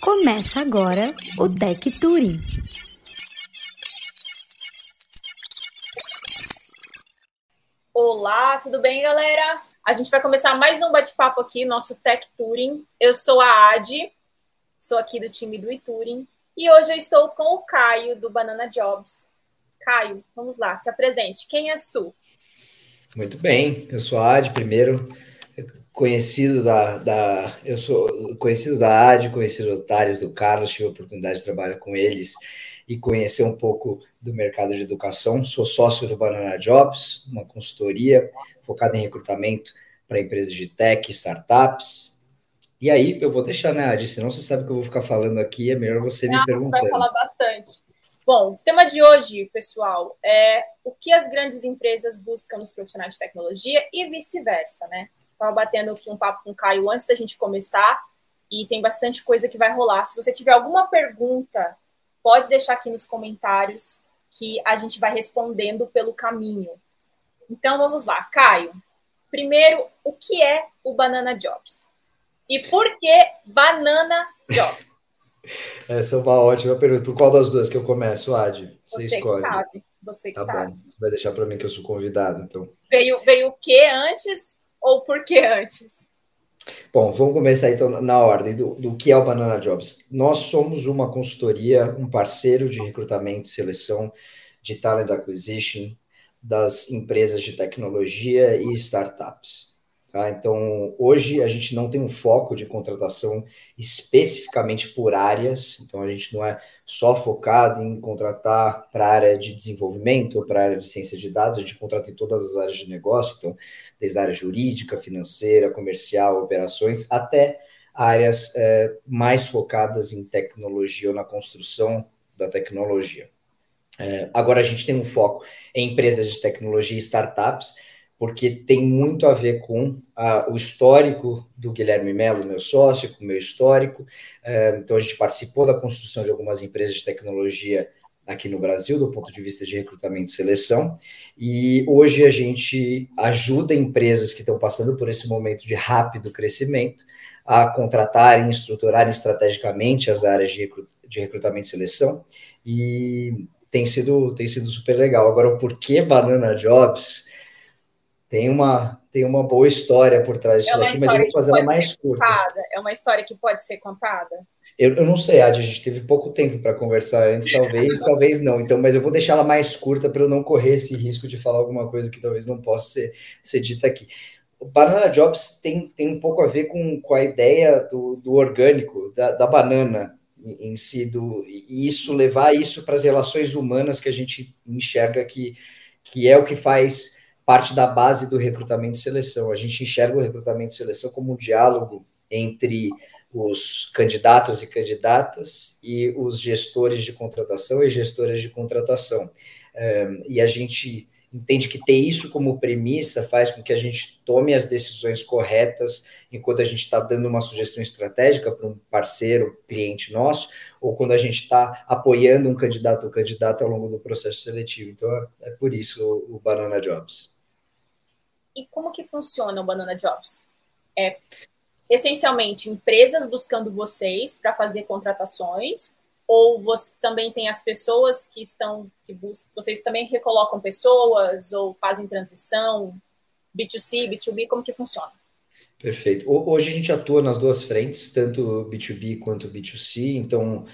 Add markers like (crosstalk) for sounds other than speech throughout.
Começa agora o Tech Touring. Olá, tudo bem, galera? A gente vai começar mais um bate-papo aqui, nosso Tech Touring. Eu sou a Adi, sou aqui do time do eTouring, e hoje eu estou com o Caio, do Banana Jobs. Caio, vamos lá, se apresente. Quem és tu? Muito bem, eu sou a Adi, primeiro conhecido da, da, eu sou conhecido da AD, conhecido do Thales, do Carlos, tive a oportunidade de trabalhar com eles e conhecer um pouco do mercado de educação. Sou sócio do Banana Jobs, uma consultoria focada em recrutamento para empresas de tech, startups. E aí, eu vou deixar, né, Adi? Senão você sabe que eu vou ficar falando aqui, é melhor você Não, me perguntar. vai falar bastante. Bom, o tema de hoje, pessoal, é o que as grandes empresas buscam nos profissionais de tecnologia e vice-versa, né? Estava batendo aqui um papo com o Caio antes da gente começar e tem bastante coisa que vai rolar. Se você tiver alguma pergunta, pode deixar aqui nos comentários que a gente vai respondendo pelo caminho. Então vamos lá, Caio. Primeiro, o que é o Banana Jobs? E por que Banana Jobs? (laughs) Essa é uma ótima pergunta. Por qual das duas que eu começo, Adi? Você, você escolhe. Que sabe. Você que tá sabe. Bom. Você vai deixar para mim que eu sou convidado, então. Veio, veio o que antes ou por que antes? Bom, vamos começar então na ordem do, do que é o Banana Jobs. Nós somos uma consultoria, um parceiro de recrutamento e seleção de talent acquisition das empresas de tecnologia e startups. Tá? Então, hoje a gente não tem um foco de contratação especificamente por áreas, então a gente não é só focado em contratar para a área de desenvolvimento ou para a área de ciência de dados, a gente contrata em todas as áreas de negócio, então, desde a área jurídica, financeira, comercial, operações, até áreas é, mais focadas em tecnologia ou na construção da tecnologia. É, agora a gente tem um foco em empresas de tecnologia e startups, porque tem muito a ver com o histórico do Guilherme Melo, meu sócio, com o meu histórico. É, então, a gente participou da construção de algumas empresas de tecnologia aqui no Brasil, do ponto de vista de recrutamento e seleção, e hoje a gente ajuda empresas que estão passando por esse momento de rápido crescimento a contratarem, estruturarem estrategicamente as áreas de, recrutamento e seleção, e tem sido, tem sido super legal. Agora, o porquê Banana Jobs tem uma, tem uma boa história por trás disso é daqui, mas eu vou fazer ela mais curta. Contada. É uma história que pode ser contada? Eu, eu não sei, Adi, a gente teve pouco tempo para conversar antes, talvez, (laughs) talvez não. Então, mas eu vou deixar ela mais curta para eu não correr esse risco de falar alguma coisa que talvez não possa ser, ser dita aqui. O Banana Jobs tem, tem um pouco a ver com, com a ideia do, do orgânico, da, da banana em, em si, do, e isso levar isso para as relações humanas que a gente enxerga que, que é o que faz parte da base do recrutamento e seleção. A gente enxerga o recrutamento e seleção como um diálogo entre os candidatos e candidatas e os gestores de contratação e gestoras de contratação. Um, e a gente entende que ter isso como premissa faz com que a gente tome as decisões corretas enquanto a gente está dando uma sugestão estratégica para um parceiro, cliente nosso, ou quando a gente está apoiando um candidato ou candidata ao longo do processo seletivo. Então, é por isso o, o Banana Jobs. E como que funciona o Banana Jobs? É essencialmente empresas buscando vocês para fazer contratações ou você também tem as pessoas que estão que buscam, vocês também recolocam pessoas ou fazem transição B2C, B2B, como que funciona? Perfeito. Hoje a gente atua nas duas frentes, tanto B2B quanto B2C, então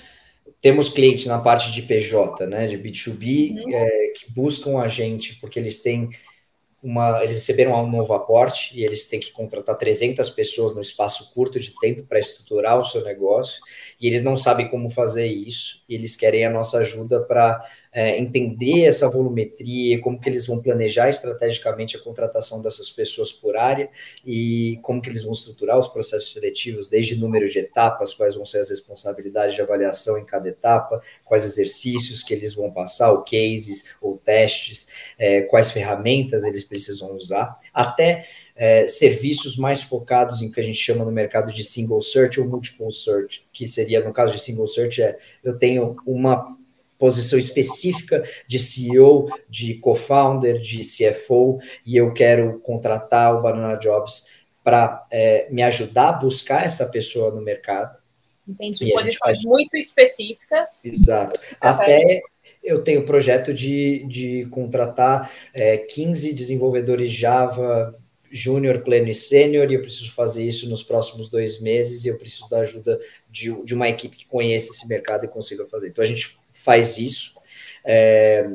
temos clientes na parte de PJ, né, de B2B, uhum. é, que buscam a gente porque eles têm uma, eles receberam um novo aporte e eles têm que contratar 300 pessoas no espaço curto de tempo para estruturar o seu negócio e eles não sabem como fazer isso e eles querem a nossa ajuda para é, entender essa volumetria, como que eles vão planejar estrategicamente a contratação dessas pessoas por área e como que eles vão estruturar os processos seletivos, desde número de etapas, quais vão ser as responsabilidades de avaliação em cada etapa, quais exercícios que eles vão passar, ou cases ou testes, é, quais ferramentas eles precisam usar, até é, serviços mais focados em que a gente chama no mercado de single search ou multiple search, que seria, no caso de single search, é eu tenho uma posição específica de CEO, de co-founder, de CFO, e eu quero contratar o Banana Jobs para é, me ajudar a buscar essa pessoa no mercado. Entendi. Posições faz... muito específicas. Exato. Até eu tenho projeto de, de contratar é, 15 desenvolvedores Java júnior, pleno e sênior, e eu preciso fazer isso nos próximos dois meses, e eu preciso da ajuda de, de uma equipe que conheça esse mercado e consiga fazer. Então, a gente faz isso é,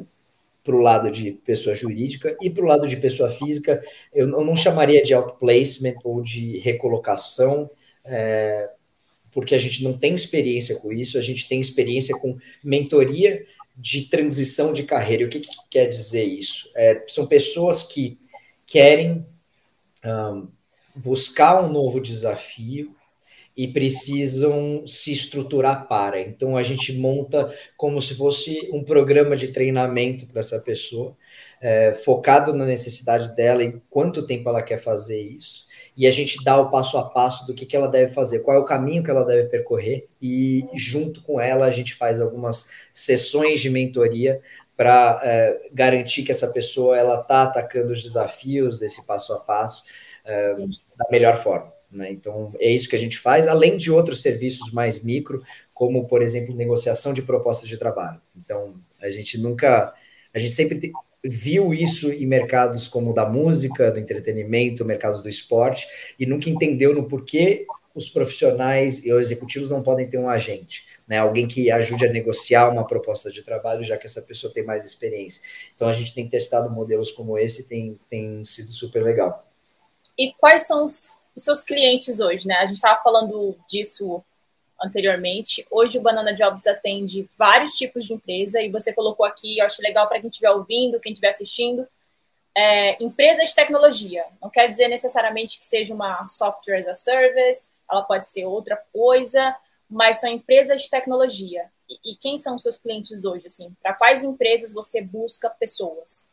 para o lado de pessoa jurídica e para o lado de pessoa física, eu não chamaria de outplacement ou de recolocação, é, porque a gente não tem experiência com isso, a gente tem experiência com mentoria de transição de carreira. O que, que quer dizer isso? É, são pessoas que querem um, buscar um novo desafio e precisam se estruturar para. Então a gente monta como se fosse um programa de treinamento para essa pessoa, é, focado na necessidade dela e quanto tempo ela quer fazer isso. E a gente dá o passo a passo do que, que ela deve fazer, qual é o caminho que ela deve percorrer, e junto com ela a gente faz algumas sessões de mentoria para é, garantir que essa pessoa ela está atacando os desafios desse passo a passo é, da melhor forma. Né? Então, é isso que a gente faz, além de outros serviços mais micro, como, por exemplo, negociação de propostas de trabalho. Então, a gente nunca, a gente sempre viu isso em mercados como o da música, do entretenimento, mercados do esporte, e nunca entendeu no porquê os profissionais e os executivos não podem ter um agente né? Alguém que ajude a negociar uma proposta de trabalho, já que essa pessoa tem mais experiência. Então a gente tem testado modelos como esse, tem, tem sido super legal. E quais são os, os seus clientes hoje, né? A gente estava falando disso anteriormente. Hoje o Banana Jobs atende vários tipos de empresa e você colocou aqui, eu acho legal para quem estiver ouvindo, quem estiver assistindo, é, empresas de tecnologia. Não quer dizer necessariamente que seja uma software as a service, ela pode ser outra coisa, mas são empresas de tecnologia. E, e quem são os seus clientes hoje? Assim, para quais empresas você busca pessoas?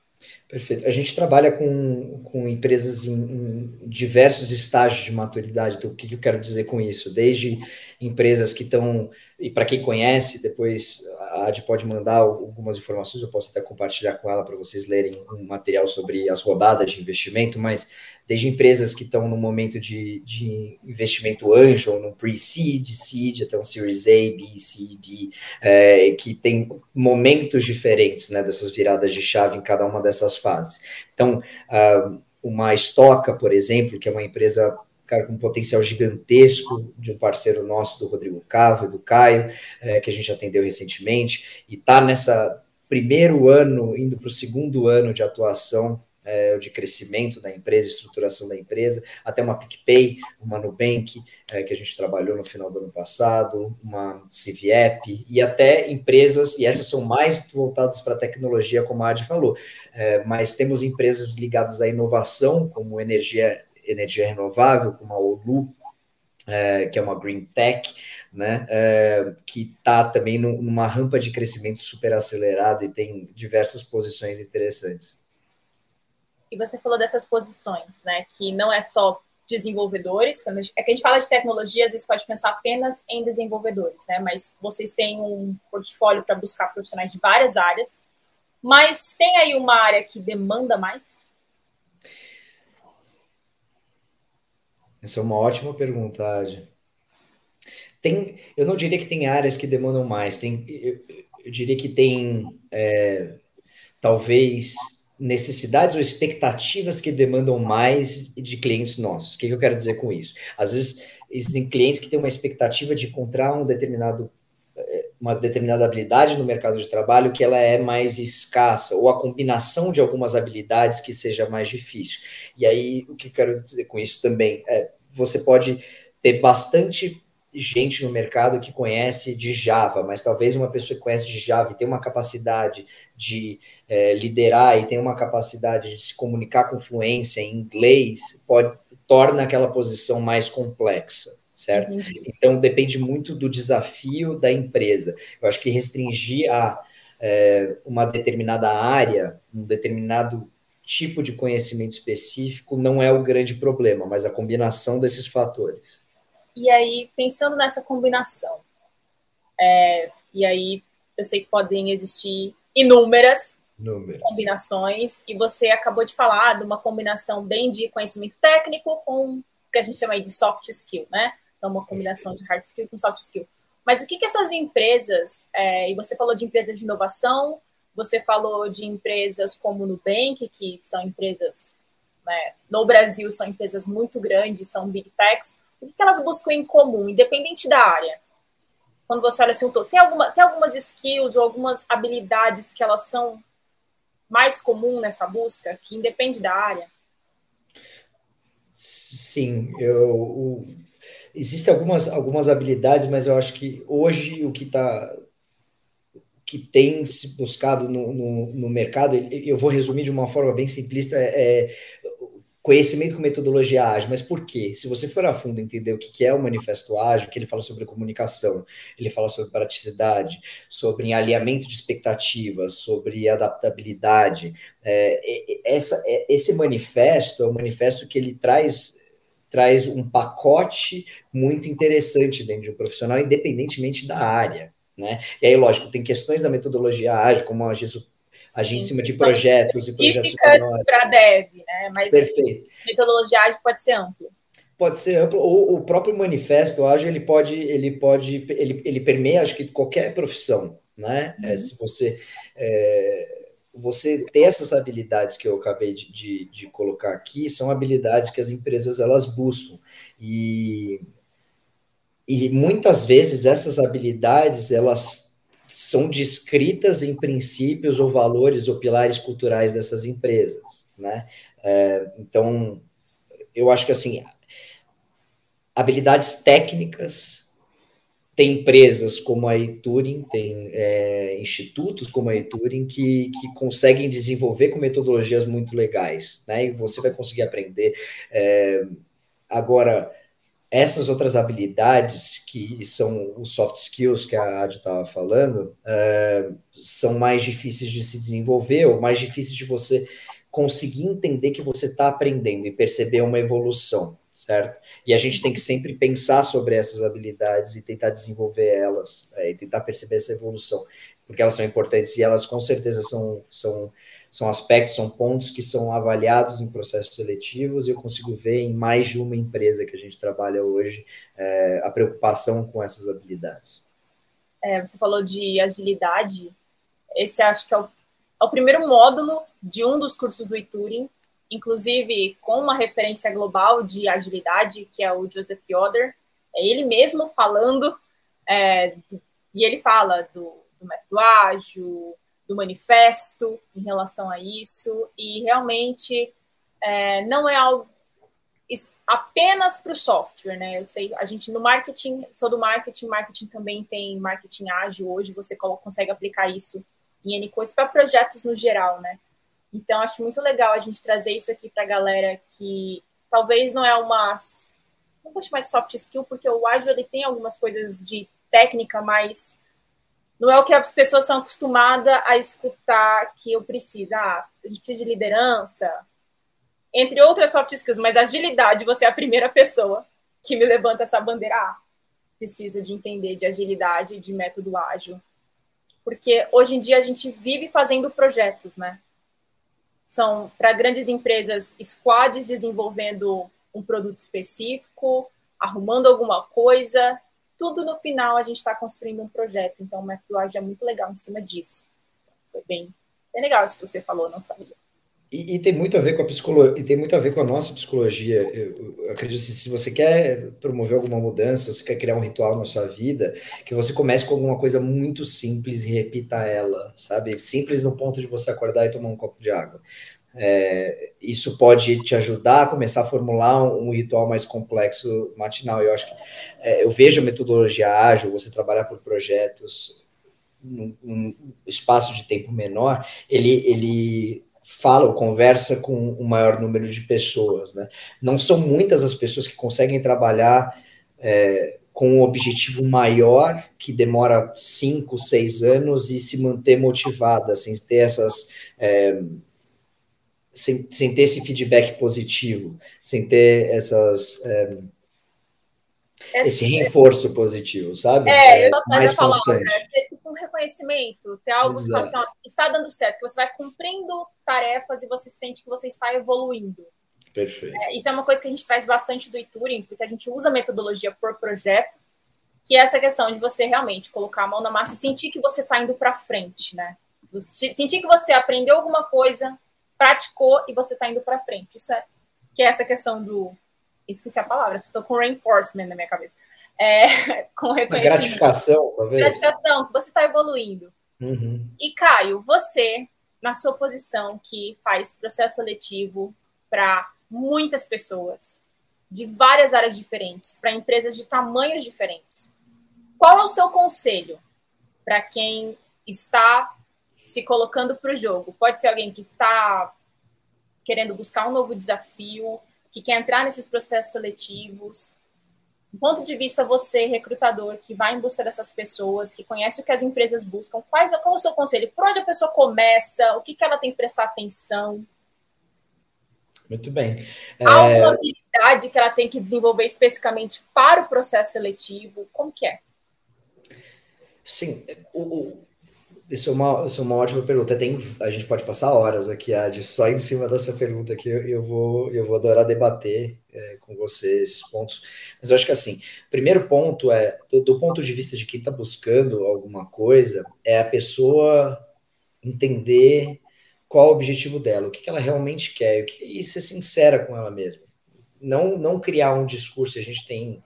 Perfeito. A gente trabalha com, com empresas em, em diversos estágios de maturidade. Então, o que, que eu quero dizer com isso? Desde empresas que estão, e para quem conhece, depois a Ad pode mandar algumas informações, eu posso até compartilhar com ela para vocês lerem um material sobre as rodadas de investimento, mas desde empresas que estão no momento de, de investimento anjo, no pre-seed, seed, até um Series A, B, C, D, é, que tem momentos diferentes né, dessas viradas de chave em cada uma dessas fases. Então, uh, uma Estoca, por exemplo, que é uma empresa cara, com um potencial gigantesco de um parceiro nosso, do Rodrigo Cavo e do Caio, é, que a gente atendeu recentemente, e está nessa primeiro ano, indo para o segundo ano de atuação é, de crescimento da empresa, estruturação da empresa, até uma PicPay, uma Nubank, é, que a gente trabalhou no final do ano passado, uma CVApp, e até empresas, e essas são mais voltadas para a tecnologia, como a Adi falou, é, mas temos empresas ligadas à inovação, como energia, energia renovável, como a Olu, é, que é uma Green Tech, né, é, que está também no, numa rampa de crescimento super acelerado e tem diversas posições interessantes. E você falou dessas posições, né? Que não é só desenvolvedores, quando gente, é que a gente fala de tecnologia, às vezes pode pensar apenas em desenvolvedores, né? Mas vocês têm um portfólio para buscar profissionais de várias áreas. Mas tem aí uma área que demanda mais? Essa é uma ótima pergunta, Adi. Tem, eu não diria que tem áreas que demandam mais, tem, eu, eu diria que tem é, talvez necessidades ou expectativas que demandam mais de clientes nossos. O que, eu quero dizer com isso? Às vezes existem clientes que têm uma expectativa de encontrar um determinado eh, uma determinada habilidade no mercado de trabalho que ela é mais escassa, ou a combinação de algumas habilidades que seja mais difícil. E aí, o que eu quero dizer com isso também é, você pode ter bastante gente no mercado que conhece de Java, mas talvez uma pessoa que conhece de Java e tem uma capacidade de é, liderar e tem uma capacidade de se comunicar com fluência em inglês, pode torna aquela posição mais complexa, certo? Uhum. Então depende muito do desafio da empresa. Eu acho que restringir a é, uma determinada área, um determinado tipo de conhecimento específico não é o grande problema, mas a combinação desses fatores. E aí, pensando nessa combinação, é, e aí eu sei que podem existir inúmeras Números. combinações, e você acabou de falar de uma combinação bem de conhecimento técnico com o que a gente chama aí de soft skill, né? Então, é uma combinação de hard skill com soft skill. Mas o que, que essas empresas, é, e você falou de empresas de inovação, você falou de empresas como o Nubank, que são empresas, né, no Brasil, são empresas muito grandes, são big techs. O que, elas buscam em comum, independente da área? Quando você olha assim, tem, alguma, tem algumas skills ou algumas habilidades que elas são mais comum nessa busca, que independe da área? Sim, eu, existem algumas, algumas habilidades, mas eu acho que hoje o que está que tem se buscado no, no, no, mercado, eu vou resumir de uma forma bem simplista, é, é conhecimento com metodologia ágil, mas por quê? Se você for a fundo entender o que é o manifesto ágil, que ele fala sobre comunicação, ele fala sobre praticidade, sobre alinhamento de expectativas, sobre adaptabilidade, é, essa, é, esse manifesto é um manifesto que ele traz traz um pacote muito interessante dentro de um profissional, independentemente da área, né? E aí, lógico, tem questões da metodologia ágil, como agir, agir em cima de projetos e projetos para dev, né? Mas Perfeito. metodologia ágil pode ser ampla. Pode ser amplo, ou o próprio manifesto ágil, ele pode, ele pode, ele, ele permeia, acho que qualquer profissão, né? É, uhum. É, se você é, você ter essas habilidades que eu acabei de, de, de, colocar aqui são habilidades que as empresas elas buscam e, e muitas vezes essas habilidades elas são descritas em princípios ou valores ou pilares culturais dessas empresas, né? É, então eu acho que assim habilidades técnicas tem empresas como a Turing, tem é, institutos como a Turing que, que conseguem desenvolver com metodologias muito legais, né? E você vai conseguir aprender. É, agora, essas outras habilidades, que são os soft skills que a Adi estava falando, é, são mais difíceis de se desenvolver ou mais difíceis de você conseguir entender que você está aprendendo e perceber uma evolução certo? E a gente tem que sempre pensar sobre essas habilidades e tentar desenvolver elas, é, e tentar perceber essa evolução, porque elas são importantes e elas com certeza são, são, são aspectos, são pontos que são avaliados em processos seletivos e eu consigo ver em mais de uma empresa que a gente trabalha hoje é, a preocupação com essas habilidades. É, você falou de agilidade, esse acho que é o, é o primeiro módulo de um dos cursos do Ituring, inclusive com uma referência global de agilidade, que é o Joseph Yoder. É ele mesmo falando, é, do, e ele fala do, do método ágil, do manifesto em relação a isso, e realmente é, não é algo apenas para o software, né? Eu sei, a gente no marketing, sou do marketing, marketing também tem marketing ágil hoje, você consegue aplicar isso em N coisas para projetos no geral, né? Então, acho muito legal a gente trazer isso aqui para a galera que talvez não é uma. Não vou chamar de soft skill, porque o ágil ele tem algumas coisas de técnica, mas não é o que as pessoas estão acostumadas a escutar que eu preciso. Ah, a gente precisa de liderança, entre outras soft skills, mas agilidade, você é a primeira pessoa que me levanta essa bandeira. Ah, precisa de entender de agilidade, de método ágil. Porque hoje em dia a gente vive fazendo projetos, né? são para grandes empresas squads desenvolvendo um produto específico, arrumando alguma coisa. Tudo no final a gente está construindo um projeto. Então, o método ágil é muito legal em cima disso. Foi bem, bem legal isso que você falou, não sabia. E, e, tem muito a ver com a psicologia, e tem muito a ver com a nossa psicologia. Eu, eu acredito que se você quer promover alguma mudança, você quer criar um ritual na sua vida, que você comece com alguma coisa muito simples e repita ela, sabe? Simples no ponto de você acordar e tomar um copo de água. É, isso pode te ajudar a começar a formular um, um ritual mais complexo matinal. Eu acho que é, eu vejo a metodologia ágil, você trabalhar por projetos num, num espaço de tempo menor, ele, ele fala ou conversa com o maior número de pessoas, né? Não são muitas as pessoas que conseguem trabalhar é, com um objetivo maior, que demora cinco, seis anos, e se manter motivada, sem ter essas. É, sem, sem ter esse feedback positivo, sem ter essas. É, esse reforço positivo, sabe? É, eu é, mais constante. Palavra, ter tipo um reconhecimento, ter algo Exato. que assim, ó, está dando certo, que você vai cumprindo tarefas e você sente que você está evoluindo. Perfeito. É, isso é uma coisa que a gente traz bastante do Ituring, porque a gente usa metodologia por projeto, que é essa questão de você realmente colocar a mão na massa e sentir que você está indo para frente, né? Sentir que você aprendeu alguma coisa, praticou e você está indo para frente. Isso é que é essa questão do esqueci a palavra, estou com reinforcement na minha cabeça. É, (laughs) com reconhecimento. Gratificação, talvez. Gratificação, você está evoluindo. Uhum. E Caio, você, na sua posição que faz processo seletivo para muitas pessoas de várias áreas diferentes, para empresas de tamanhos diferentes. Qual é o seu conselho para quem está se colocando para o jogo? Pode ser alguém que está querendo buscar um novo desafio, que quer entrar nesses processos seletivos. Do ponto de vista você, recrutador, que vai em busca dessas pessoas, que conhece o que as empresas buscam, quais, qual é o seu conselho? Por onde a pessoa começa? O que, que ela tem que prestar atenção? Muito bem. Há alguma habilidade que ela tem que desenvolver especificamente para o processo seletivo? Como que é? Sim, o, isso, é uma, isso é uma ótima pergunta. Tem, a gente pode passar horas aqui, Adi, só em cima dessa pergunta aqui. Eu, eu vou, eu vou adorar debater é, com você esses pontos. Mas eu acho que assim, primeiro ponto é, do, do ponto de vista de quem está buscando alguma coisa, é a pessoa entender qual o objetivo dela, o que, ela realmente quer, que, e ser sincera com ela mesma. Não, não criar um discurso, a gente tem,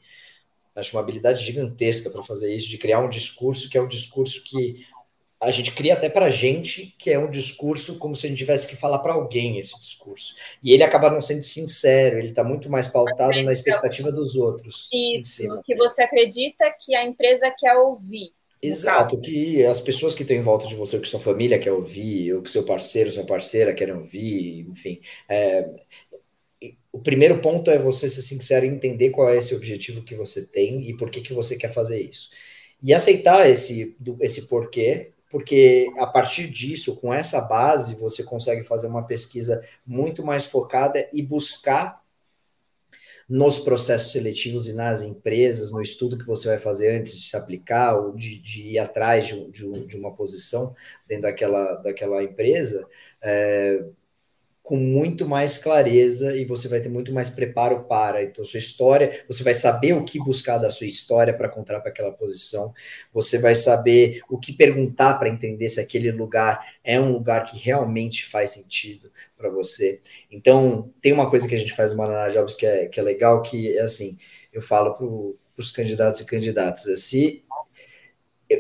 acho, uma habilidade gigantesca para fazer isso, de criar um discurso que é um discurso que a gente cria até para a gente, que é um discurso como se a gente tivesse que falar para alguém esse discurso. E ele acaba não sendo sincero, ele está muito mais pautado na expectativa dos outros. Isso, que você acredita que a empresa quer ouvir. Exato, que as pessoas que estão em volta de você, ou que sua família quer ouvir, ou que seu parceiro, sua parceira querem ouvir, enfim. É, o primeiro ponto é você ser sincero e entender qual é esse objetivo que você tem e por que, que você quer fazer isso. E aceitar esse, esse porquê, porque a partir disso, com essa base, você consegue fazer uma pesquisa muito mais focada e buscar nos processos seletivos e nas empresas, no estudo que você vai fazer antes de se aplicar ou de, de ir atrás de, de, de, uma posição dentro daquela, daquela empresa, é, com muito mais clareza e você vai ter muito mais preparo para. Então, sua história, você vai saber o que buscar da sua história para contar para aquela posição, você vai saber o que perguntar para entender se aquele lugar é um lugar que realmente faz sentido para você. Então, tem uma coisa que a gente faz no Mananá Jobs que é, que é legal, que é assim, eu falo para os candidatos e candidatas, é, se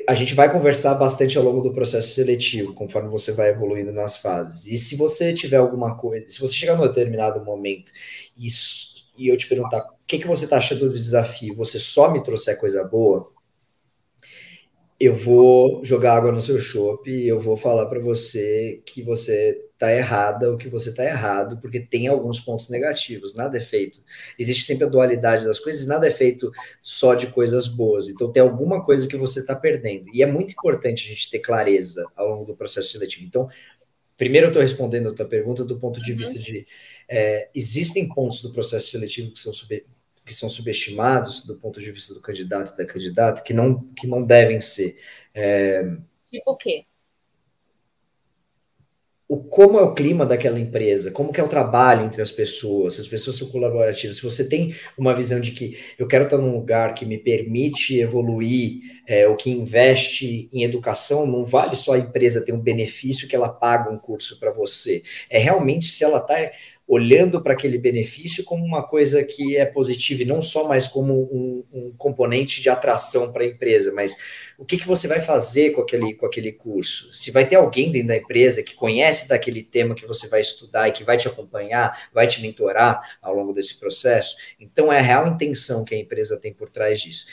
a gente vai conversar bastante ao longo do processo seletivo, conforme você vai evoluindo nas fases. E se você tiver alguma coisa, se você chegar num determinado momento e, e eu te perguntar o que, que você está achando do desafio, você só me trouxer coisa boa, eu vou jogar água no seu chope e eu vou falar para você que você tá errada ou que você tá errado, porque tem alguns pontos negativos, nada é feito. Existe sempre a dualidade das coisas, nada é feito só de coisas boas. Então tem alguma coisa que você está perdendo. E é muito importante a gente ter clareza ao longo do processo seletivo. Então, primeiro eu estou respondendo a tua pergunta do ponto de uhum. vista de é, existem pontos do processo seletivo que são sub, que são subestimados do ponto de vista do candidato e da candidata, que não, que não devem ser. É... Tipo o quê? O, como é o clima daquela empresa, como que é o trabalho entre as pessoas, se as pessoas são colaborativas, se você tem uma visão de que eu quero estar num lugar que me permite evoluir, é, o que investe em educação, não vale só a empresa ter um benefício que ela paga um curso para você, é realmente se ela está olhando para aquele benefício como uma coisa que é positiva e não só mais como um, um componente de atração para a empresa, mas o que, que você vai fazer com aquele, com aquele curso? Se vai ter alguém dentro da empresa que conhece daquele tema que você vai estudar e que vai te acompanhar, vai te mentorar ao longo desse processo, então é a real intenção que a empresa tem por trás disso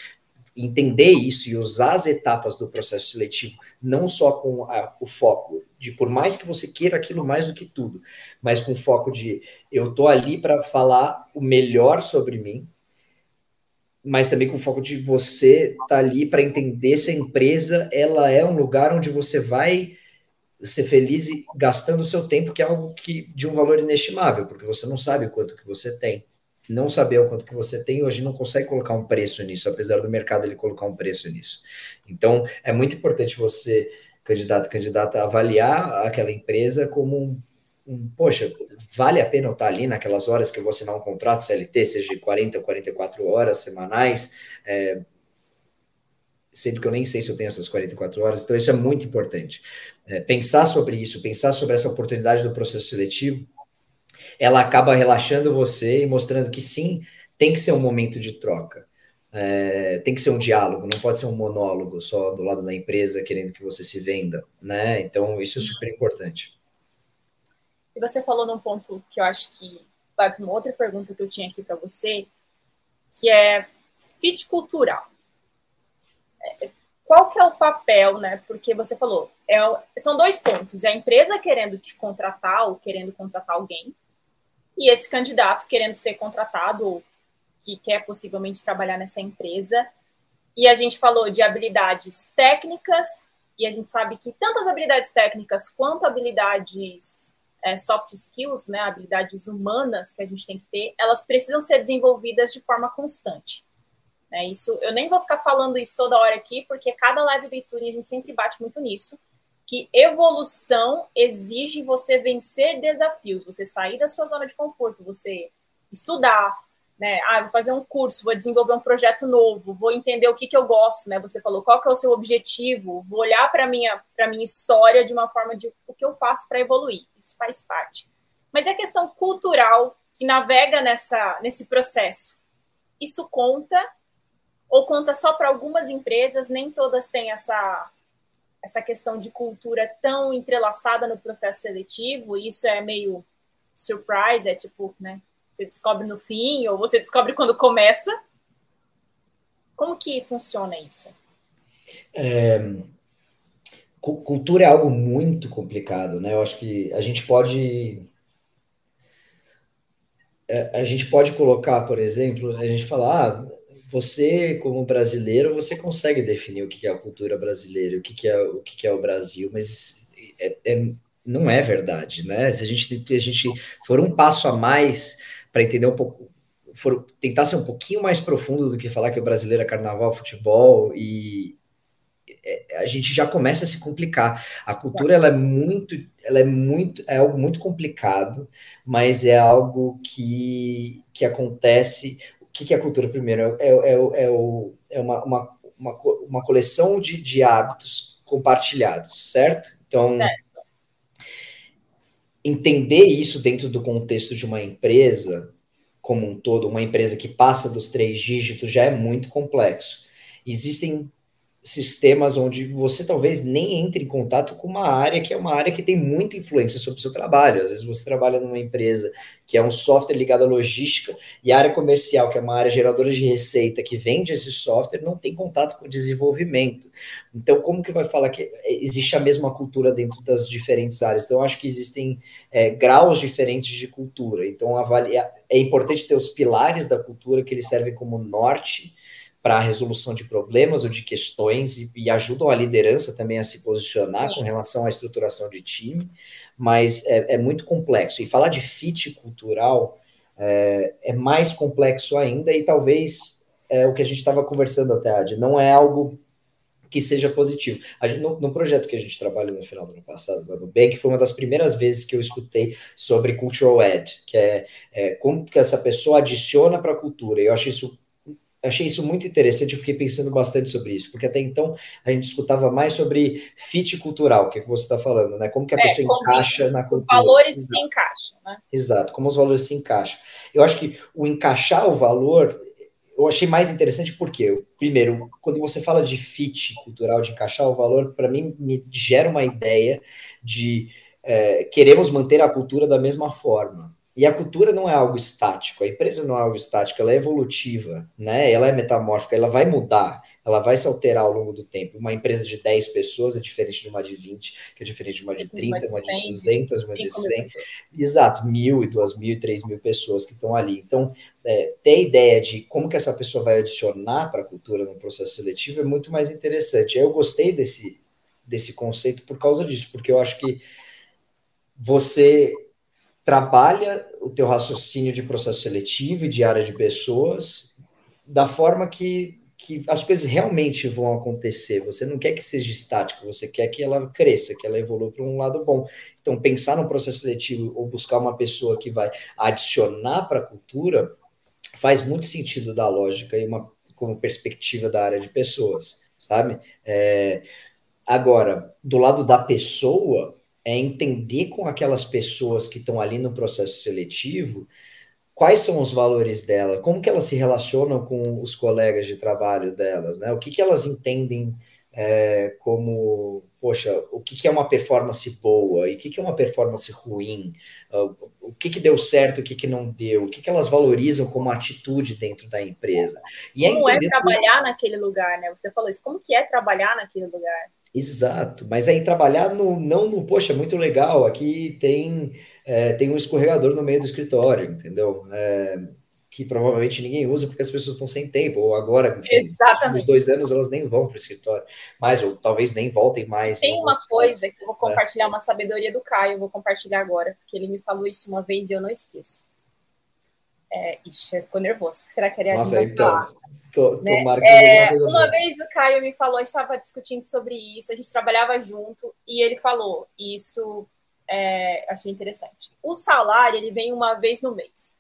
entender isso e usar as etapas do processo seletivo, não só com a, o foco de por mais que você queira aquilo mais do que tudo, mas com foco de eu tô ali para falar o melhor sobre mim, mas também com foco de você tá ali para entender se a empresa ela é um lugar onde você vai ser feliz e gastando o seu tempo, que é algo que de um valor inestimável, porque você não sabe quanto que você tem não saber o quanto que você tem, hoje não consegue colocar um preço nisso, apesar do mercado ele colocar um preço nisso. Então, é muito importante você, candidato, candidata, avaliar aquela empresa como um, um, poxa, vale a pena eu estar ali naquelas horas que eu vou assinar um contrato CLT, seja de 40 ou 44 horas semanais, é, sendo que eu nem sei se eu tenho essas 44 horas, então isso é muito importante. É, pensar sobre isso, pensar sobre essa oportunidade do processo seletivo, ela acaba relaxando você e mostrando que sim, tem que ser um momento de troca. É, tem que ser um diálogo, não pode ser um monólogo só do lado da empresa querendo que você se venda, né? Então, isso é super importante. E você falou num ponto que eu acho que vai para uma outra pergunta que eu tinha aqui para você, que é fit cultural. É, qual que é o papel, né? Porque você falou, é, são dois pontos: é a empresa querendo te contratar ou querendo contratar alguém, e esse candidato querendo ser contratado ou que quer possivelmente trabalhar nessa empresa. E a gente falou de habilidades técnicas, e a gente sabe que tanto as habilidades técnicas quanto habilidades é, soft skills, né, habilidades humanas que a gente tem que ter, elas precisam ser desenvolvidas de forma constante. Né? Isso, eu nem vou ficar falando isso toda hora aqui, porque cada live do Ituring a gente sempre bate muito nisso, que evolução exige você vencer desafios, você sair da sua zona de conforto, você estudar, né? Ah, vou fazer um curso, vou desenvolver um projeto novo, vou entender o que, que eu gosto, né? Você falou qual que é o seu objetivo, vou olhar para minha para minha história de uma forma de o que eu faço para evoluir. Isso faz parte. Mas é a questão cultural que navega nessa nesse processo. Isso conta ou conta só para algumas empresas? Nem todas têm essa essa questão de cultura tão entrelaçada no processo seletivo. Isso é meio surprise, é tipo, né? Você descobre no fim ou você descobre quando começa? Como que funciona isso? É, cultura é algo muito complicado, né? Eu acho que a gente pode é, a gente pode colocar, por exemplo, a gente falar, ah, você como brasileiro, você consegue definir o que é a cultura brasileira, o que é o que é o Brasil, mas é, é, não é verdade, né? Se a gente, a gente for um passo a mais para entender um pouco, for, tentar ser um pouquinho mais profundo do que falar que o brasileiro é carnaval, futebol e é, a gente já começa a se complicar. A cultura ela é muito, ela é muito, é algo muito complicado, mas é algo que, que acontece. O que, que é cultura primeiro? É, é, é, é, o, é uma, uma, uma, uma coleção de, de hábitos compartilhados, certo? Então, certo entender isso dentro do contexto de uma empresa como um todo, uma empresa que passa dos três dígitos, já é muito complexo. Existem sistemas onde você talvez nem entre em contato com uma área que é uma área que tem muita influência sobre o seu trabalho. Às vezes você trabalha numa empresa que é um software ligado à logística e a área comercial, que é uma área geradora de receita que vende esse software, não tem contato com o desenvolvimento. Então, como que vai falar que existe a mesma cultura dentro das diferentes áreas? Então, acho que existem é, graus diferentes de cultura. Então, avaliar, é importante ter os pilares da cultura que eles servem como norte para a resolução de problemas ou de questões e, e, ajudam a liderança também a se posicionar Sim. com relação à estruturação de time, mas é, é muito complexo. E falar de fit cultural é, é mais complexo ainda e talvez é o que a gente estava conversando até, Ad, não é algo que seja positivo. Gente, no, no, projeto que a gente trabalha no final do ano passado, do Nubank, foi uma das primeiras vezes que eu escutei sobre cultural add, que é, é como que essa pessoa adiciona para a cultura. Eu acho isso achei isso muito interessante, eu fiquei pensando bastante sobre isso, porque até então a gente escutava mais sobre fit cultural, que é que você está falando, né? Como que a é, pessoa encaixa na cultura. Valores Exato. se encaixam, né? Exato, como os valores se encaixam. Eu acho que o encaixar o valor, eu achei mais interessante porque, primeiro, quando você fala de fit cultural, de encaixar o valor, para mim me gera uma ideia de é, queremos manter a cultura da mesma forma. E a cultura não é algo estático, a empresa não é algo estático, ela é evolutiva, né? Ela é metamórfica, ela vai mudar, ela vai se alterar ao longo do tempo. Uma empresa de 10 pessoas é diferente de uma de 20, que é diferente de uma de 30, uma de 200, uma de 100. Exato, mil e duas mil e três mil pessoas que estão ali. Então, é, ter ideia de como que essa pessoa vai adicionar para a cultura no processo seletivo é muito mais interessante. Eu gostei desse, desse conceito por causa disso, porque eu acho que você trabalha o teu raciocínio de processo seletivo e de área de pessoas da forma que que as coisas realmente vão acontecer. Você não quer que seja estático, você quer que ela cresça, que ela evolua para um lado bom. Então, pensar no processo seletivo ou buscar uma pessoa que vai adicionar para a cultura faz muito sentido da lógica e uma como perspectiva da área de pessoas, sabe? É, agora, do lado da pessoa, é entender com aquelas pessoas que estão ali no processo seletivo quais são os valores dela, como que elas se relacionam com os colegas de trabalho delas, né? O que, que elas entendem é, como, poxa, o que, que é uma performance boa e o que, que é uma performance ruim, uh, o que, que deu certo, o que, que não deu, o que, que elas valorizam como atitude dentro da empresa. E como é trabalhar naquele lugar, né? Você falou isso, como que é trabalhar naquele lugar? Exato, mas aí trabalhar no, não no, poxa, muito legal, aqui tem, é, tem um escorregador no meio do escritório, entendeu? É, que provavelmente ninguém usa porque as pessoas estão sem tempo, ou agora, enfim, nos dois anos elas nem vão para o escritório, mas ou talvez nem voltem mais. Tem uma coisa casos. que eu vou compartilhar, é. uma sabedoria do Caio, eu vou compartilhar agora, porque ele me falou isso uma vez e eu não esqueço. É, ixi, ficou nervoso. Será que ele ia Nossa, então, tô, tô né? é, Uma vez o Caio me falou, a gente estava discutindo sobre isso, a gente trabalhava junto, e ele falou, e isso é, achei interessante. O salário, ele vem uma vez no mês.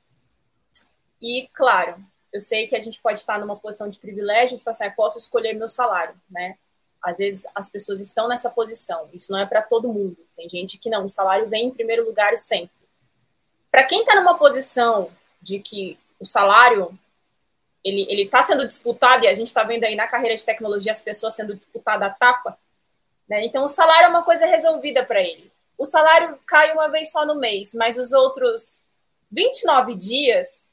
E, claro, eu sei que a gente pode estar numa posição de privilégio, se assim, eu posso escolher meu salário, né? Às vezes as pessoas estão nessa posição. Isso não é para todo mundo. Tem gente que não. O salário vem em primeiro lugar sempre. Para quem está numa posição de que o salário ele ele está sendo disputado e a gente está vendo aí na carreira de tecnologia as pessoas sendo disputadas a tapa, né? Então o salário é uma coisa resolvida para ele. O salário cai uma vez só no mês, mas os outros 29 dias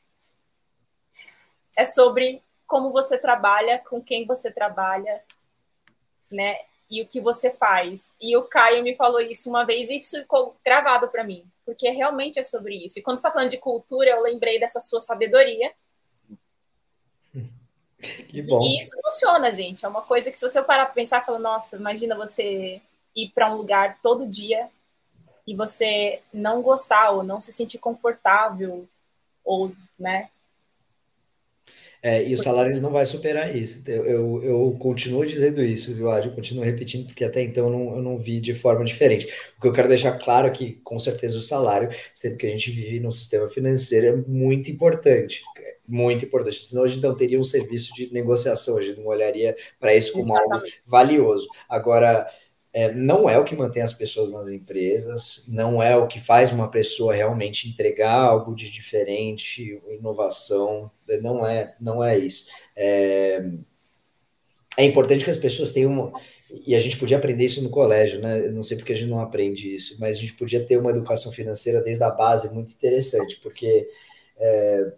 é sobre como você trabalha, com quem você trabalha, né? E o que você faz. E o Caio me falou isso uma vez e isso ficou gravado para mim, porque realmente é sobre isso. E quando você está falando de cultura, eu lembrei dessa sua sabedoria. Que bom. E isso funciona, gente. É uma coisa que se você parar para pensar, fala, nossa, imagina você ir para um lugar todo dia e você não gostar ou não se sentir confortável ou, né, é, e o salário ele não vai superar isso. Eu, eu, eu continuo dizendo isso, viu, Adi? Eu continuo repetindo, porque até então eu não, eu não vi de forma diferente. O que eu quero deixar claro é que, com certeza, o salário, sendo que a gente vive num sistema financeiro, é muito importante. É muito importante. Senão a gente não teria um serviço de negociação, a gente não olharia para isso como algo valioso. Agora é, não é o que mantém as pessoas nas empresas, não é o que faz uma pessoa realmente entregar algo de diferente, inovação, não é, não é isso. É, é importante que as pessoas tenham e a gente podia aprender isso no colégio, né? Eu não sei porque a gente não aprende isso, mas a gente podia ter uma educação financeira desde a base muito interessante, porque é,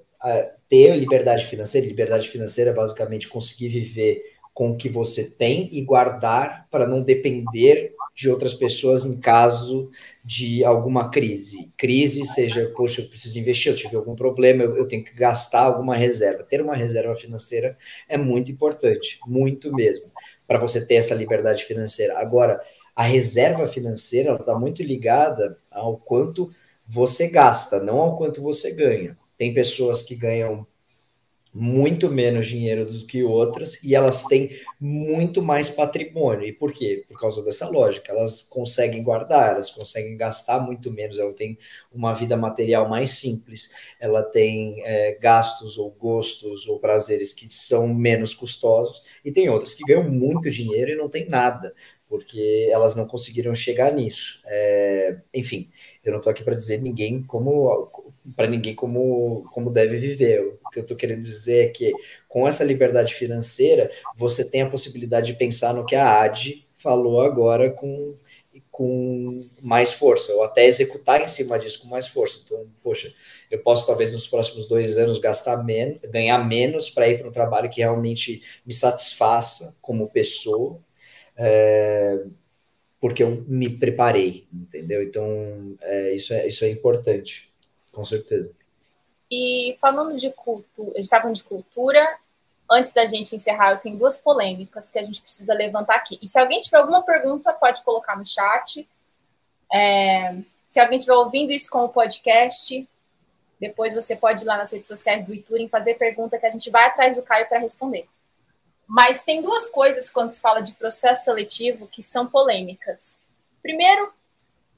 ter liberdade financeira, liberdade financeira é basicamente conseguir viver com o que você tem e guardar para não depender de outras pessoas em caso de alguma crise. Crise seja, poxa, eu preciso investir, eu tive algum problema, eu, eu tenho que gastar alguma reserva. Ter uma reserva financeira é muito importante, muito mesmo, para você ter essa liberdade financeira. Agora, a reserva financeira está muito ligada ao quanto você gasta, não ao quanto você ganha. Tem pessoas que ganham muito menos dinheiro do que outras e elas têm muito mais patrimônio. E por quê? Por causa dessa lógica. Elas conseguem guardar, elas conseguem gastar muito menos, ela tem uma vida material mais simples, ela tem é, gastos ou gostos ou prazeres que são menos custosos, e tem outras que ganham muito dinheiro e não tem nada porque elas não conseguiram chegar nisso. É, enfim, eu não estou aqui para dizer ninguém como para ninguém como, como deve viver. O que eu estou querendo dizer é que com essa liberdade financeira você tem a possibilidade de pensar no que a AD falou agora com com mais força, ou até executar em cima disso com mais força. Então, poxa, eu posso talvez nos próximos dois anos gastar menos, ganhar menos para ir para um trabalho que realmente me satisfaça como pessoa, é, porque eu me preparei, entendeu? Então, é, isso, é, isso é importante, com certeza. E falando de cultura, a gente falando de cultura, antes da gente encerrar, eu tenho duas polêmicas que a gente precisa levantar aqui. E se alguém tiver alguma pergunta, pode colocar no chat. É, se alguém estiver ouvindo isso como podcast, depois você pode ir lá nas redes sociais do Ituring fazer pergunta que a gente vai atrás do Caio para responder. Mas tem duas coisas quando se fala de processo seletivo que são polêmicas. Primeiro,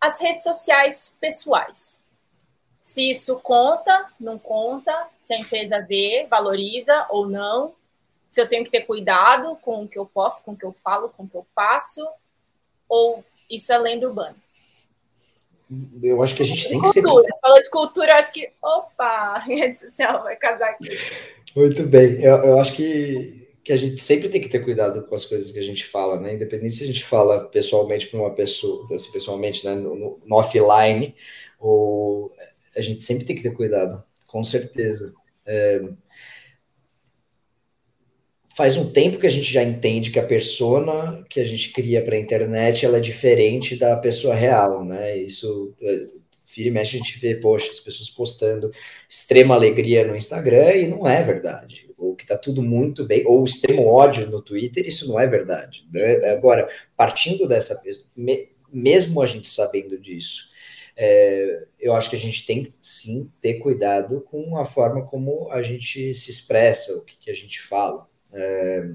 as redes sociais pessoais. Se isso conta, não conta, se a empresa vê, valoriza ou não, se eu tenho que ter cuidado com o que eu posto, com o que eu falo, com o que eu faço, ou isso é lenda urbana. Eu acho que a gente tem cultura. que ser. Falou de cultura, acho que. Opa, (laughs) rede social vai casar aqui. Muito bem. Eu, eu acho que, que a gente sempre tem que ter cuidado com as coisas que a gente fala, né? Independente se a gente fala pessoalmente para uma pessoa, assim, pessoalmente, né? No, no, offline, ou a gente sempre tem que ter cuidado, com certeza. É, faz um tempo que a gente já entende que a persona que a gente cria para a internet ela é diferente da pessoa real, né? Isso é, vira e mexe a gente vê, poxa, as pessoas postando extrema alegria no Instagram e não é verdade. Que tá tudo muito bem, ou extremo ódio no Twitter, isso não é verdade. Né? Agora, partindo dessa, mesmo a gente sabendo disso, é, eu acho que a gente tem sim ter cuidado com a forma como a gente se expressa, o que, que a gente fala. É...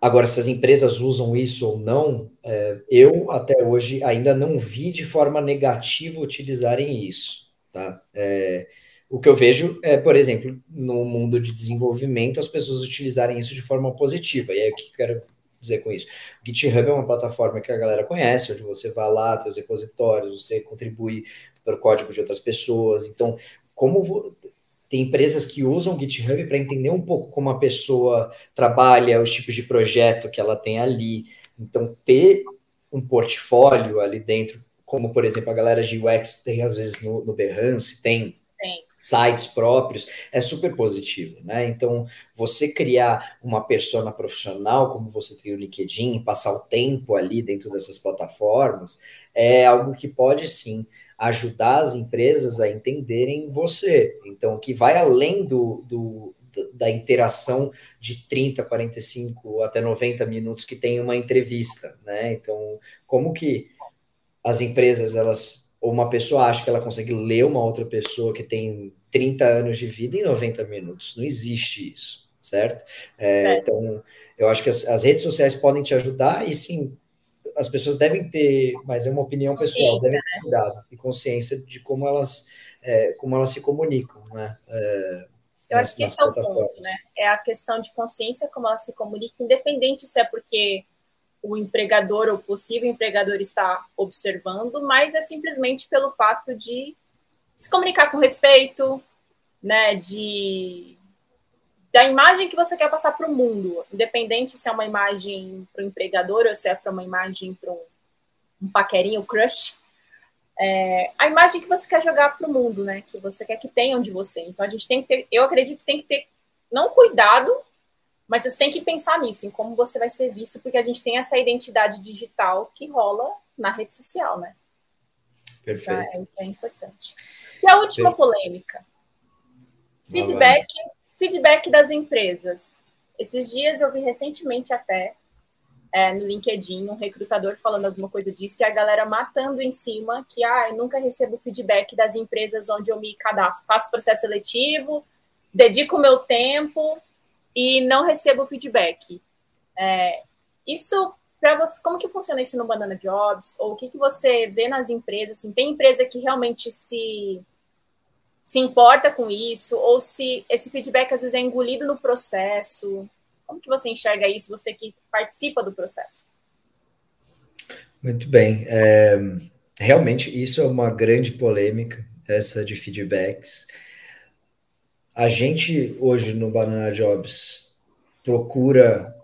Agora, se as empresas usam isso ou não, é, eu até hoje ainda não vi de forma negativa utilizarem isso. Tá? É, o que eu vejo é, por exemplo, no mundo de desenvolvimento, as pessoas utilizarem isso de forma positiva. E é o que eu quero dizer com isso. O GitHub é uma plataforma que a galera conhece, onde você vai lá, tem os repositórios, você contribui para o código de outras pessoas. Então, como tem empresas que usam o GitHub para entender um pouco como a pessoa trabalha, os tipos de projeto que ela tem ali. Então, ter um portfólio ali dentro, como por exemplo a galera de UX tem às vezes no, no Behance, tem sites próprios, é super positivo, né? Então, você criar uma persona profissional, como você tem o LinkedIn, passar o tempo ali dentro dessas plataformas, é algo que pode sim ajudar as empresas a entenderem você. Então, que vai além do, do da interação de 30, 45 até 90 minutos que tem uma entrevista, né? Então, como que as empresas, elas, ou uma pessoa acha que ela consegue ler uma outra pessoa que tem 30 anos de vida em 90 minutos? Não existe isso, certo? É, é. Então, eu acho que as, as redes sociais podem te ajudar e sim, as pessoas devem ter, mas é uma opinião pessoal, devem ter né? cuidado e consciência de como elas, é, como elas se comunicam, né? É, eu acho que esse é o ponto, né? É a questão de consciência como ela se comunica, independente se é porque o empregador ou possível empregador está observando, mas é simplesmente pelo fato de se comunicar com respeito, né? De da imagem que você quer passar para o mundo, independente se é uma imagem para o empregador ou se é para uma imagem para um, um paquerinho, crush, é, a imagem que você quer jogar para o mundo, né? Que você quer que tenham de você. Então a gente tem que ter, eu acredito que tem que ter, não cuidado, mas você tem que pensar nisso, em como você vai ser visto, porque a gente tem essa identidade digital que rola na rede social, né? Perfeito. Então, isso é importante. E a última Perfeito. polêmica. Feedback Feedback das empresas. Esses dias eu vi recentemente até é, no LinkedIn um recrutador falando alguma coisa disso e a galera matando em cima que ah, eu nunca recebo feedback das empresas onde eu me cadastro, faço processo seletivo, dedico meu tempo e não recebo feedback. É, isso para você, como que funciona isso no Banana Jobs? Ou o que, que você vê nas empresas? Assim, tem empresa que realmente se se importa com isso, ou se esse feedback às vezes é engolido no processo. Como que você enxerga isso, você que participa do processo? Muito bem. É, realmente, isso é uma grande polêmica, essa de feedbacks. A gente, hoje, no Banana Jobs, procura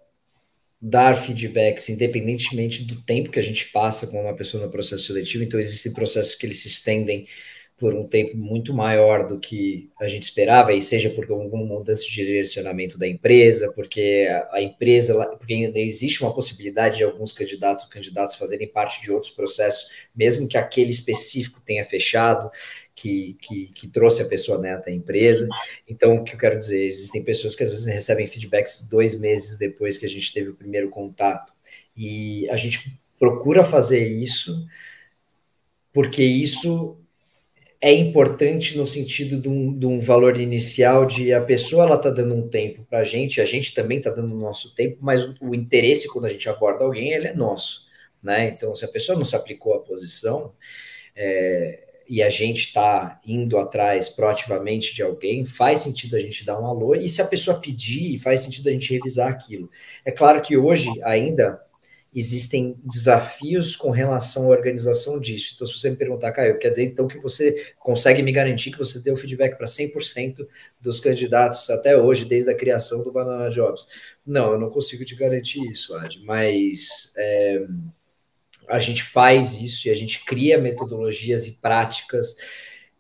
dar feedbacks independentemente do tempo que a gente passa com uma pessoa no processo seletivo. Então, existem processos que eles se estendem por um tempo muito maior do que a gente esperava, e seja por alguma mudança de direcionamento da empresa, porque a, empresa, porque ainda existe uma possibilidade de alguns candidatos ou candidatos fazerem parte de outros processos, mesmo que aquele específico tenha fechado, que, que, que trouxe a pessoa né, até a empresa. Então, o que eu quero dizer, existem pessoas que às vezes recebem feedbacks dois meses depois que a gente teve o primeiro contato, e a gente procura fazer isso porque isso é importante no sentido de um, de um, valor inicial de a pessoa ela está dando um tempo para a gente, a gente também está dando o nosso tempo, mas o, o, interesse quando a gente aborda alguém, ele é nosso, né? Então, se a pessoa não se aplicou à posição é, e a gente está indo atrás proativamente de alguém, faz sentido a gente dar um alô, e se a pessoa pedir, faz sentido a gente revisar aquilo. É claro que hoje ainda existem desafios com relação à organização disso. Então, se você me perguntar, Caio, quer dizer então que você consegue me garantir que você deu feedback para 100% dos candidatos até hoje, desde a criação do Banana Jobs? Não, eu não consigo te garantir isso, Ad, mas é, a gente faz isso e a gente cria metodologias e práticas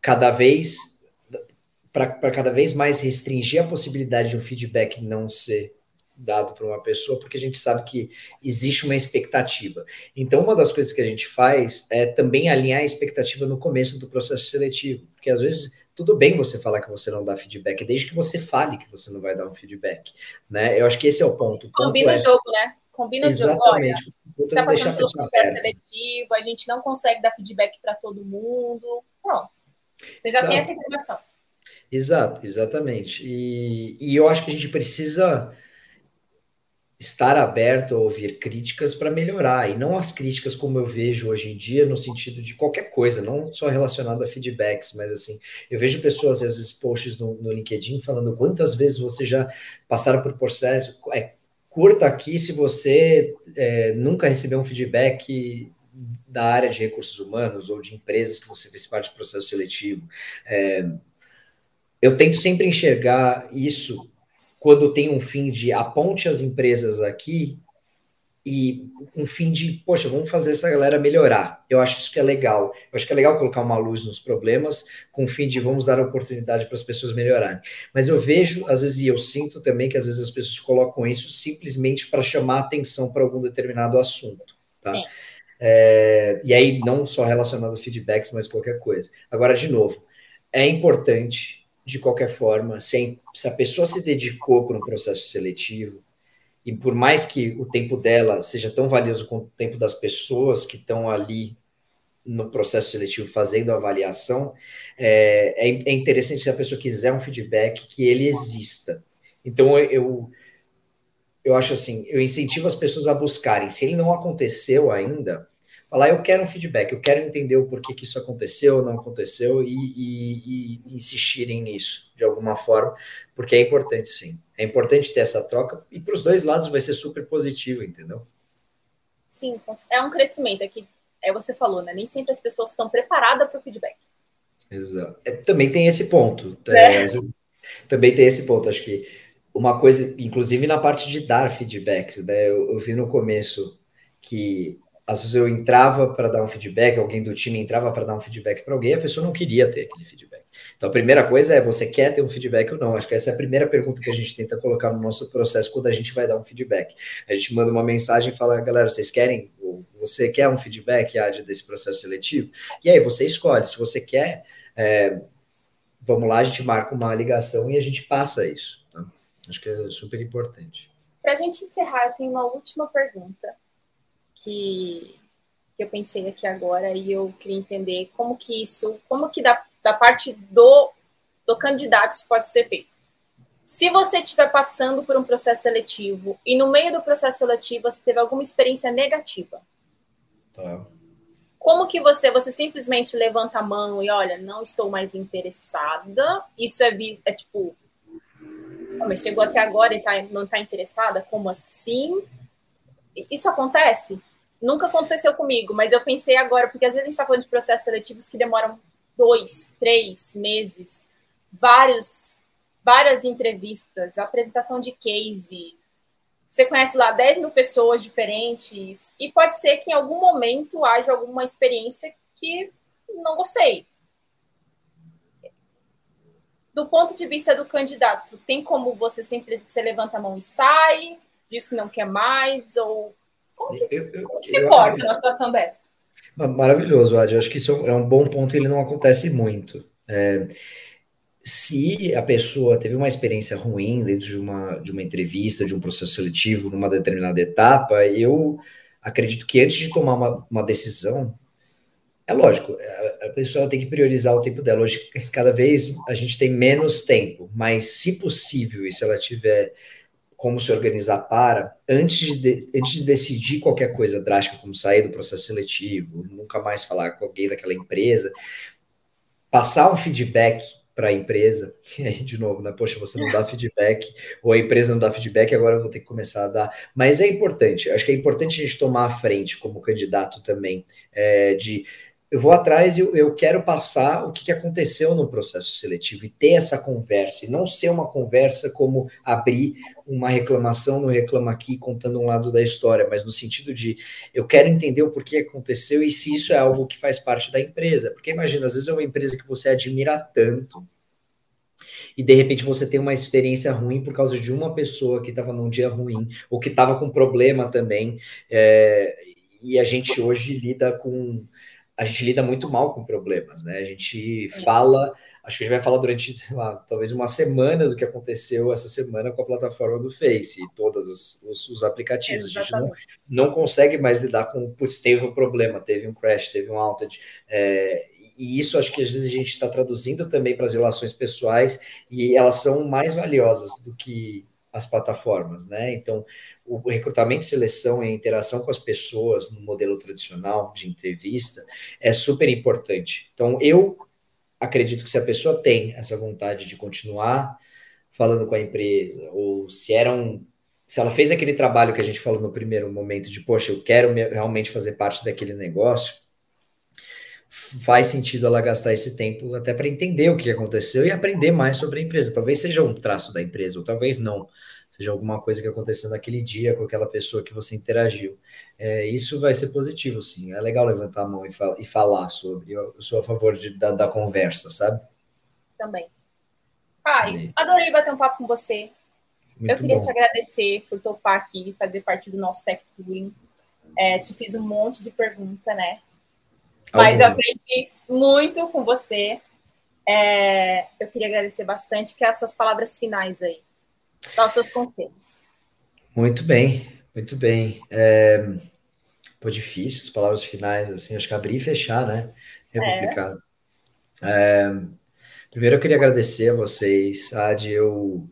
cada vez para cada vez mais restringir a possibilidade de um feedback não ser dado para uma pessoa, porque a gente sabe que existe uma expectativa. Então, uma das coisas que a gente faz é também alinhar a expectativa no começo do processo seletivo, porque às vezes tudo bem você falar que você não dá feedback, desde que você fale que você não vai dar um feedback, né? Eu acho que esse é o ponto. O ponto Combina é... o jogo, né? Combina o jogo. Olha, está passando pelo processo seletivo, a gente não consegue dar feedback para todo mundo. Pronto. Você já Exato. tem essa informação. Exato, exatamente. E, e eu acho que a gente precisa estar aberto a ouvir críticas para melhorar, e não as críticas como eu vejo hoje em dia, no sentido de qualquer coisa, não só relacionado a feedbacks, mas assim, eu vejo pessoas, às vezes, posts no, no LinkedIn falando quantas vezes você já passaram por processo. É, curta aqui se você é, nunca recebeu um feedback da área de recursos humanos ou de empresas que você fez parte do processo seletivo. É, eu tento sempre enxergar isso quando tem um fim de aponte as empresas aqui e um fim de, poxa, vamos fazer essa galera melhorar. Eu acho isso que é legal. Eu acho que é legal colocar uma luz nos problemas com o fim de vamos dar oportunidade para as pessoas melhorarem. Mas eu vejo, às vezes, e eu sinto também que às vezes as pessoas colocam isso simplesmente para chamar atenção para algum determinado assunto. Tá? É, e aí, não só relacionado a feedbacks, mas qualquer coisa. Agora, de novo, é importante de qualquer forma, se a pessoa se dedicou para um processo seletivo, e por mais que o tempo dela seja tão valioso quanto o tempo das pessoas que estão ali no processo seletivo fazendo a avaliação, é, é, é interessante se a pessoa quiser um feedback que ele exista. Então eu eu acho assim, eu incentivo as pessoas a buscarem. Se ele não aconteceu ainda, falar, eu quero um feedback, eu quero entender o porquê que isso aconteceu ou não aconteceu e, e, e, insistirem nisso de alguma forma, porque é importante sim. É importante ter essa troca e para os dois lados vai ser super positivo, entendeu? Sim, é um crescimento aqui. É, é você falou, né? Nem sempre as pessoas estão preparadas para o feedback. Exato. É, também tem esse ponto. É. É, também tem esse ponto. Acho que uma coisa, inclusive na parte de dar feedbacks, né? Eu, eu vi no começo que às vezes eu entrava para dar um feedback, alguém do time entrava para dar um feedback para alguém, a pessoa não queria ter aquele feedback. Então a primeira coisa é você quer ter um feedback ou não? Acho que essa é a primeira pergunta que a gente tenta colocar no nosso processo quando a gente vai dar um feedback. A gente manda uma mensagem e fala, galera, vocês querem? Você quer um feedback Ad, desse processo seletivo? E aí você escolhe. Se você quer, é, vamos lá, a gente marca uma ligação e a gente passa isso. Tá? Acho que é super importante. Para a gente encerrar, eu tenho uma última pergunta que, que eu pensei aqui agora e eu queria entender como que isso, como que da, da parte do, do candidato isso pode ser feito. Se você estiver passando por um processo seletivo e no meio do processo seletivo você teve alguma experiência negativa, tá. como que você, você simplesmente levanta a mão e olha, não estou mais interessada, isso é, é tipo, mas chegou até agora e tá, não está interessada, como assim? Isso acontece? Nunca aconteceu comigo, mas eu pensei agora, porque às vezes a gente está falando de processos seletivos que demoram dois, três meses, vários, várias entrevistas, apresentação de case. Você conhece lá 10 mil pessoas diferentes, e pode ser que em algum momento haja alguma experiência que não gostei. Do ponto de vista do candidato, tem como você simplesmente você levanta a mão e sai, diz que não quer mais, ou como que, eu, eu, como que se porta numa situação dessa? Maravilhoso, Adi. Eu acho que isso é um bom ponto e ele não acontece muito. É, se a pessoa teve uma experiência ruim dentro de uma, de uma entrevista, de um processo seletivo, numa determinada etapa, eu acredito que antes de tomar uma, uma decisão, é lógico, a pessoa tem que priorizar o tempo dela. Hoje, (laughs) cada vez a gente tem menos tempo, mas se possível, e se ela tiver como se organizar para, antes de, antes de decidir qualquer coisa drástica, como sair do processo seletivo, nunca mais falar com alguém daquela empresa, passar um feedback para a empresa, (laughs) e aí de novo, né? Poxa, você não dá feedback, ou a empresa não dá feedback, agora eu vou ter que começar a dar. Mas é importante, acho que é importante a gente tomar a frente como candidato também, é, de eu vou atrás e eu, eu, quero passar o que, que aconteceu no processo seletivo e ter essa conversa, e não ser uma conversa como abrir uma reclamação no Reclama Aqui contando um lado da história, mas no sentido de eu quero entender o porquê aconteceu e se isso é algo que faz parte da empresa. Porque imagina, às vezes é uma empresa que você admira tanto e de repente você tem uma experiência ruim por causa de uma pessoa que estava num dia ruim ou que estava com problema também. É, e a gente hoje lida com a gente lida muito mal com problemas, né? A gente fala, acho que a gente vai falar durante, sei lá, talvez uma semana do que aconteceu essa semana com a plataforma do Face e todos os, os, os aplicativos. Exatamente. A gente não, não consegue mais lidar com, putz, teve um problema, teve um crash, teve um outage. É, e isso acho que às vezes a gente está traduzindo também para as relações pessoais e elas são mais valiosas do que as plataformas, né? Então, o recrutamento e seleção e a interação com as pessoas no modelo tradicional de entrevista é super importante. Então, eu acredito que se a pessoa tem essa vontade de continuar falando com a empresa, ou se era um, se ela fez aquele trabalho que a gente falou no primeiro momento de, poxa, eu quero realmente fazer parte daquele negócio, faz sentido ela gastar esse tempo até para entender o que aconteceu e aprender mais sobre a empresa. Talvez seja um traço da empresa, ou talvez não. Seja alguma coisa que aconteceu naquele dia com aquela pessoa que você interagiu. É, isso vai ser positivo, sim. É legal levantar a mão e, fal e falar sobre. Eu, eu, sou a favor de, da, da conversa, sabe? Também. Pai, adorei bater um papo com você. Muito eu queria bom. te agradecer por topar aqui fazer parte do nosso Tech Touring. É, te fiz um monte de pergunta, né? Mas eu aprendi muito com você. É, eu queria agradecer bastante, que é as suas palavras finais aí. Quais os seus conselhos? Muito bem, muito bem. É, pô, difícil as palavras finais, assim, acho que abrir e fechar, né? É, é. complicado. É, primeiro eu queria agradecer a vocês, Ad, eu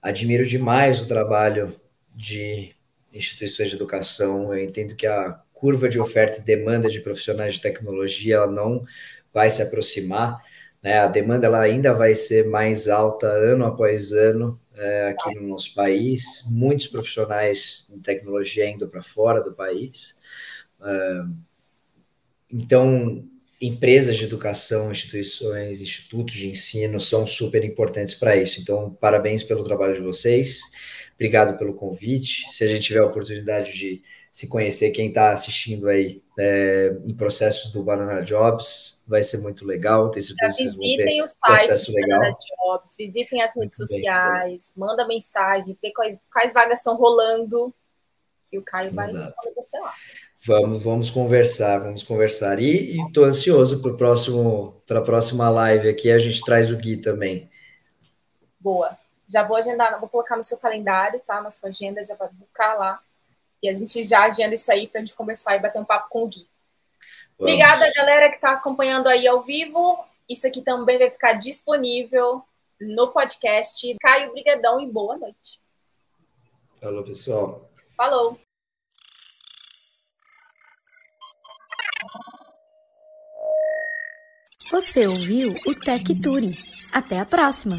admiro demais o trabalho de instituições de educação, eu entendo que a curva de oferta e demanda de profissionais de tecnologia ela não vai se aproximar, né? A demanda ela ainda vai ser mais alta ano após ano é, aqui no nosso país. Muitos profissionais em tecnologia indo para fora do país. É, então, empresas de educação, instituições, institutos de ensino são super importantes para isso. Então, parabéns pelo trabalho de vocês. Obrigado pelo convite. Se a gente tiver a oportunidade de se conhecer quem está assistindo aí é, em processos do Banana Jobs, vai ser muito legal. Tenho certeza que vocês vão ver o site do Banana Jobs, visitem as redes sociais, bem, manda mensagem, vê quais, quais vagas estão rolando, que o Caio vai acontecer lá. Vamos, vamos conversar, vamos conversar. E estou ansioso para a próxima live aqui. A gente traz o Gui também. Boa. Já vou agendar, vou colocar no seu calendário, tá? Na sua agenda, já vai buscar lá e a gente já agenda isso aí para a gente começar e bater um papo com o Gui. Vamos. Obrigada, galera, que está acompanhando aí ao vivo. Isso aqui também vai ficar disponível no podcast. Caio, brigadão e boa noite. Falou, pessoal. Falou. Você ouviu o Tech Touring. Até a próxima!